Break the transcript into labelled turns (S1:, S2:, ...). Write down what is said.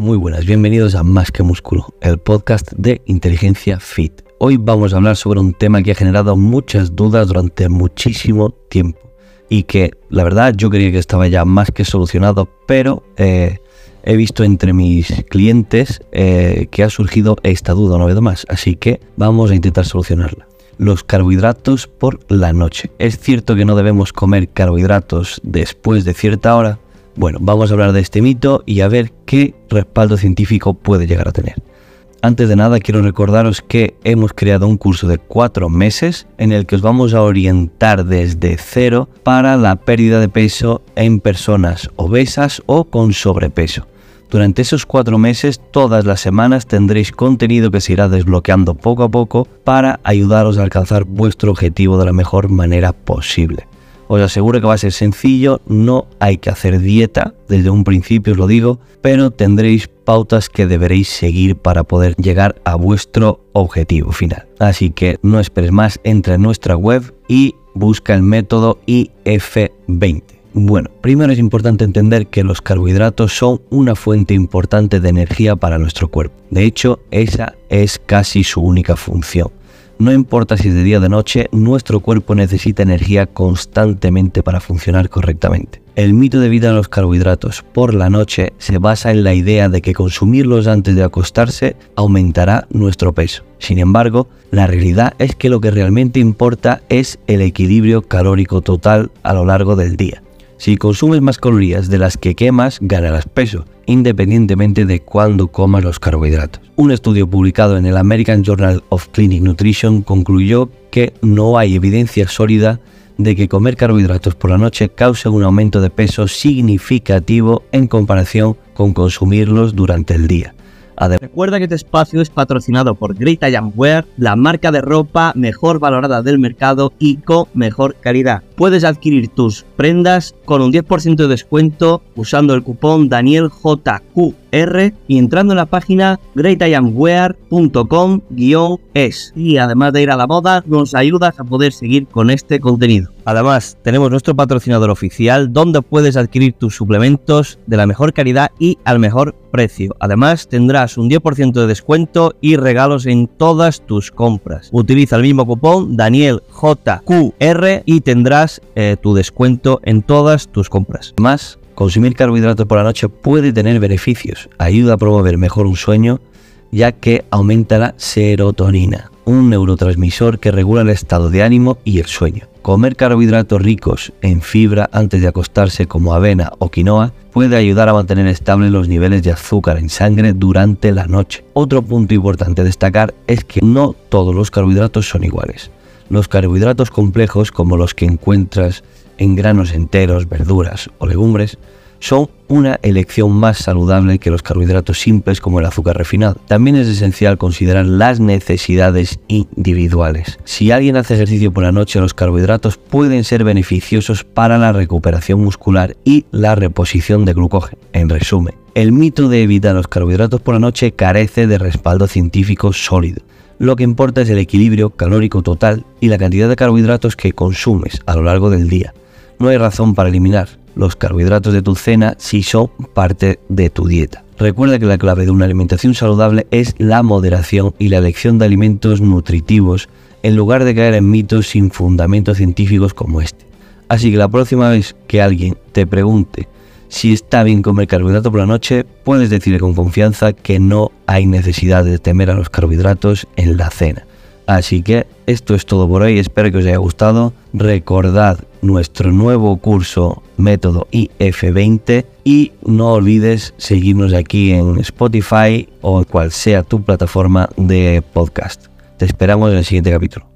S1: Muy buenas, bienvenidos a Más que Músculo, el podcast de Inteligencia Fit. Hoy vamos a hablar sobre un tema que ha generado muchas dudas durante muchísimo tiempo y que la verdad yo creía que estaba ya más que solucionado, pero eh, he visto entre mis clientes eh, que ha surgido esta duda una vez más, así que vamos a intentar solucionarla. Los carbohidratos por la noche. ¿Es cierto que no debemos comer carbohidratos después de cierta hora? Bueno, vamos a hablar de este mito y a ver qué respaldo científico puede llegar a tener. Antes de nada quiero recordaros que hemos creado un curso de cuatro meses en el que os vamos a orientar desde cero para la pérdida de peso en personas obesas o con sobrepeso. Durante esos cuatro meses, todas las semanas tendréis contenido que se irá desbloqueando poco a poco para ayudaros a alcanzar vuestro objetivo de la mejor manera posible. Os aseguro que va a ser sencillo, no hay que hacer dieta, desde un principio os lo digo, pero tendréis pautas que deberéis seguir para poder llegar a vuestro objetivo final. Así que no esperes más, entra en nuestra web y busca el método IF20. Bueno, primero es importante entender que los carbohidratos son una fuente importante de energía para nuestro cuerpo. De hecho, esa es casi su única función. No importa si es de día o de noche, nuestro cuerpo necesita energía constantemente para funcionar correctamente. El mito de vida de los carbohidratos por la noche se basa en la idea de que consumirlos antes de acostarse aumentará nuestro peso. Sin embargo, la realidad es que lo que realmente importa es el equilibrio calórico total a lo largo del día. Si consumes más calorías de las que quemas, ganarás peso, independientemente de cuándo comas los carbohidratos. Un estudio publicado en el American Journal of Clinic Nutrition concluyó que no hay evidencia sólida de que comer carbohidratos por la noche causa un aumento de peso significativo en comparación con consumirlos durante el día.
S2: Recuerda que este espacio es patrocinado por Great Iron Wear, la marca de ropa mejor valorada del mercado y con mejor calidad. Puedes adquirir tus prendas con un 10% de descuento usando el cupón DanielJQR y entrando en la página greatironwear.com-es. Y además de ir a la moda, nos ayudas a poder seguir con este contenido. Además, tenemos nuestro patrocinador oficial donde puedes adquirir tus suplementos de la mejor calidad y al mejor precio. Además, tendrás un 10% de descuento y regalos en todas tus compras. Utiliza el mismo cupón DanielJQR y tendrás eh, tu descuento en todas tus compras.
S1: Más, consumir carbohidratos por la noche puede tener beneficios. Ayuda a promover mejor un sueño, ya que aumenta la serotonina, un neurotransmisor que regula el estado de ánimo y el sueño. Comer carbohidratos ricos en fibra antes de acostarse como avena o quinoa puede ayudar a mantener estables los niveles de azúcar en sangre durante la noche. Otro punto importante a destacar es que no todos los carbohidratos son iguales. Los carbohidratos complejos, como los que encuentras en granos enteros, verduras o legumbres, son una elección más saludable que los carbohidratos simples como el azúcar refinado. También es esencial considerar las necesidades individuales. Si alguien hace ejercicio por la noche, los carbohidratos pueden ser beneficiosos para la recuperación muscular y la reposición de glucógeno. En resumen, el mito de evitar los carbohidratos por la noche carece de respaldo científico sólido. Lo que importa es el equilibrio calórico total y la cantidad de carbohidratos que consumes a lo largo del día. No hay razón para eliminar los carbohidratos de tu cena si son parte de tu dieta. Recuerda que la clave de una alimentación saludable es la moderación y la elección de alimentos nutritivos en lugar de caer en mitos sin fundamentos científicos como este. Así que la próxima vez que alguien te pregunte si está bien comer carbohidratos por la noche, puedes decirle con confianza que no hay necesidad de temer a los carbohidratos en la cena. Así que esto es todo por hoy, espero que os haya gustado. Recordad nuestro nuevo curso método IF20 y no olvides seguirnos aquí en Spotify o cual sea tu plataforma de podcast. Te esperamos en el siguiente capítulo.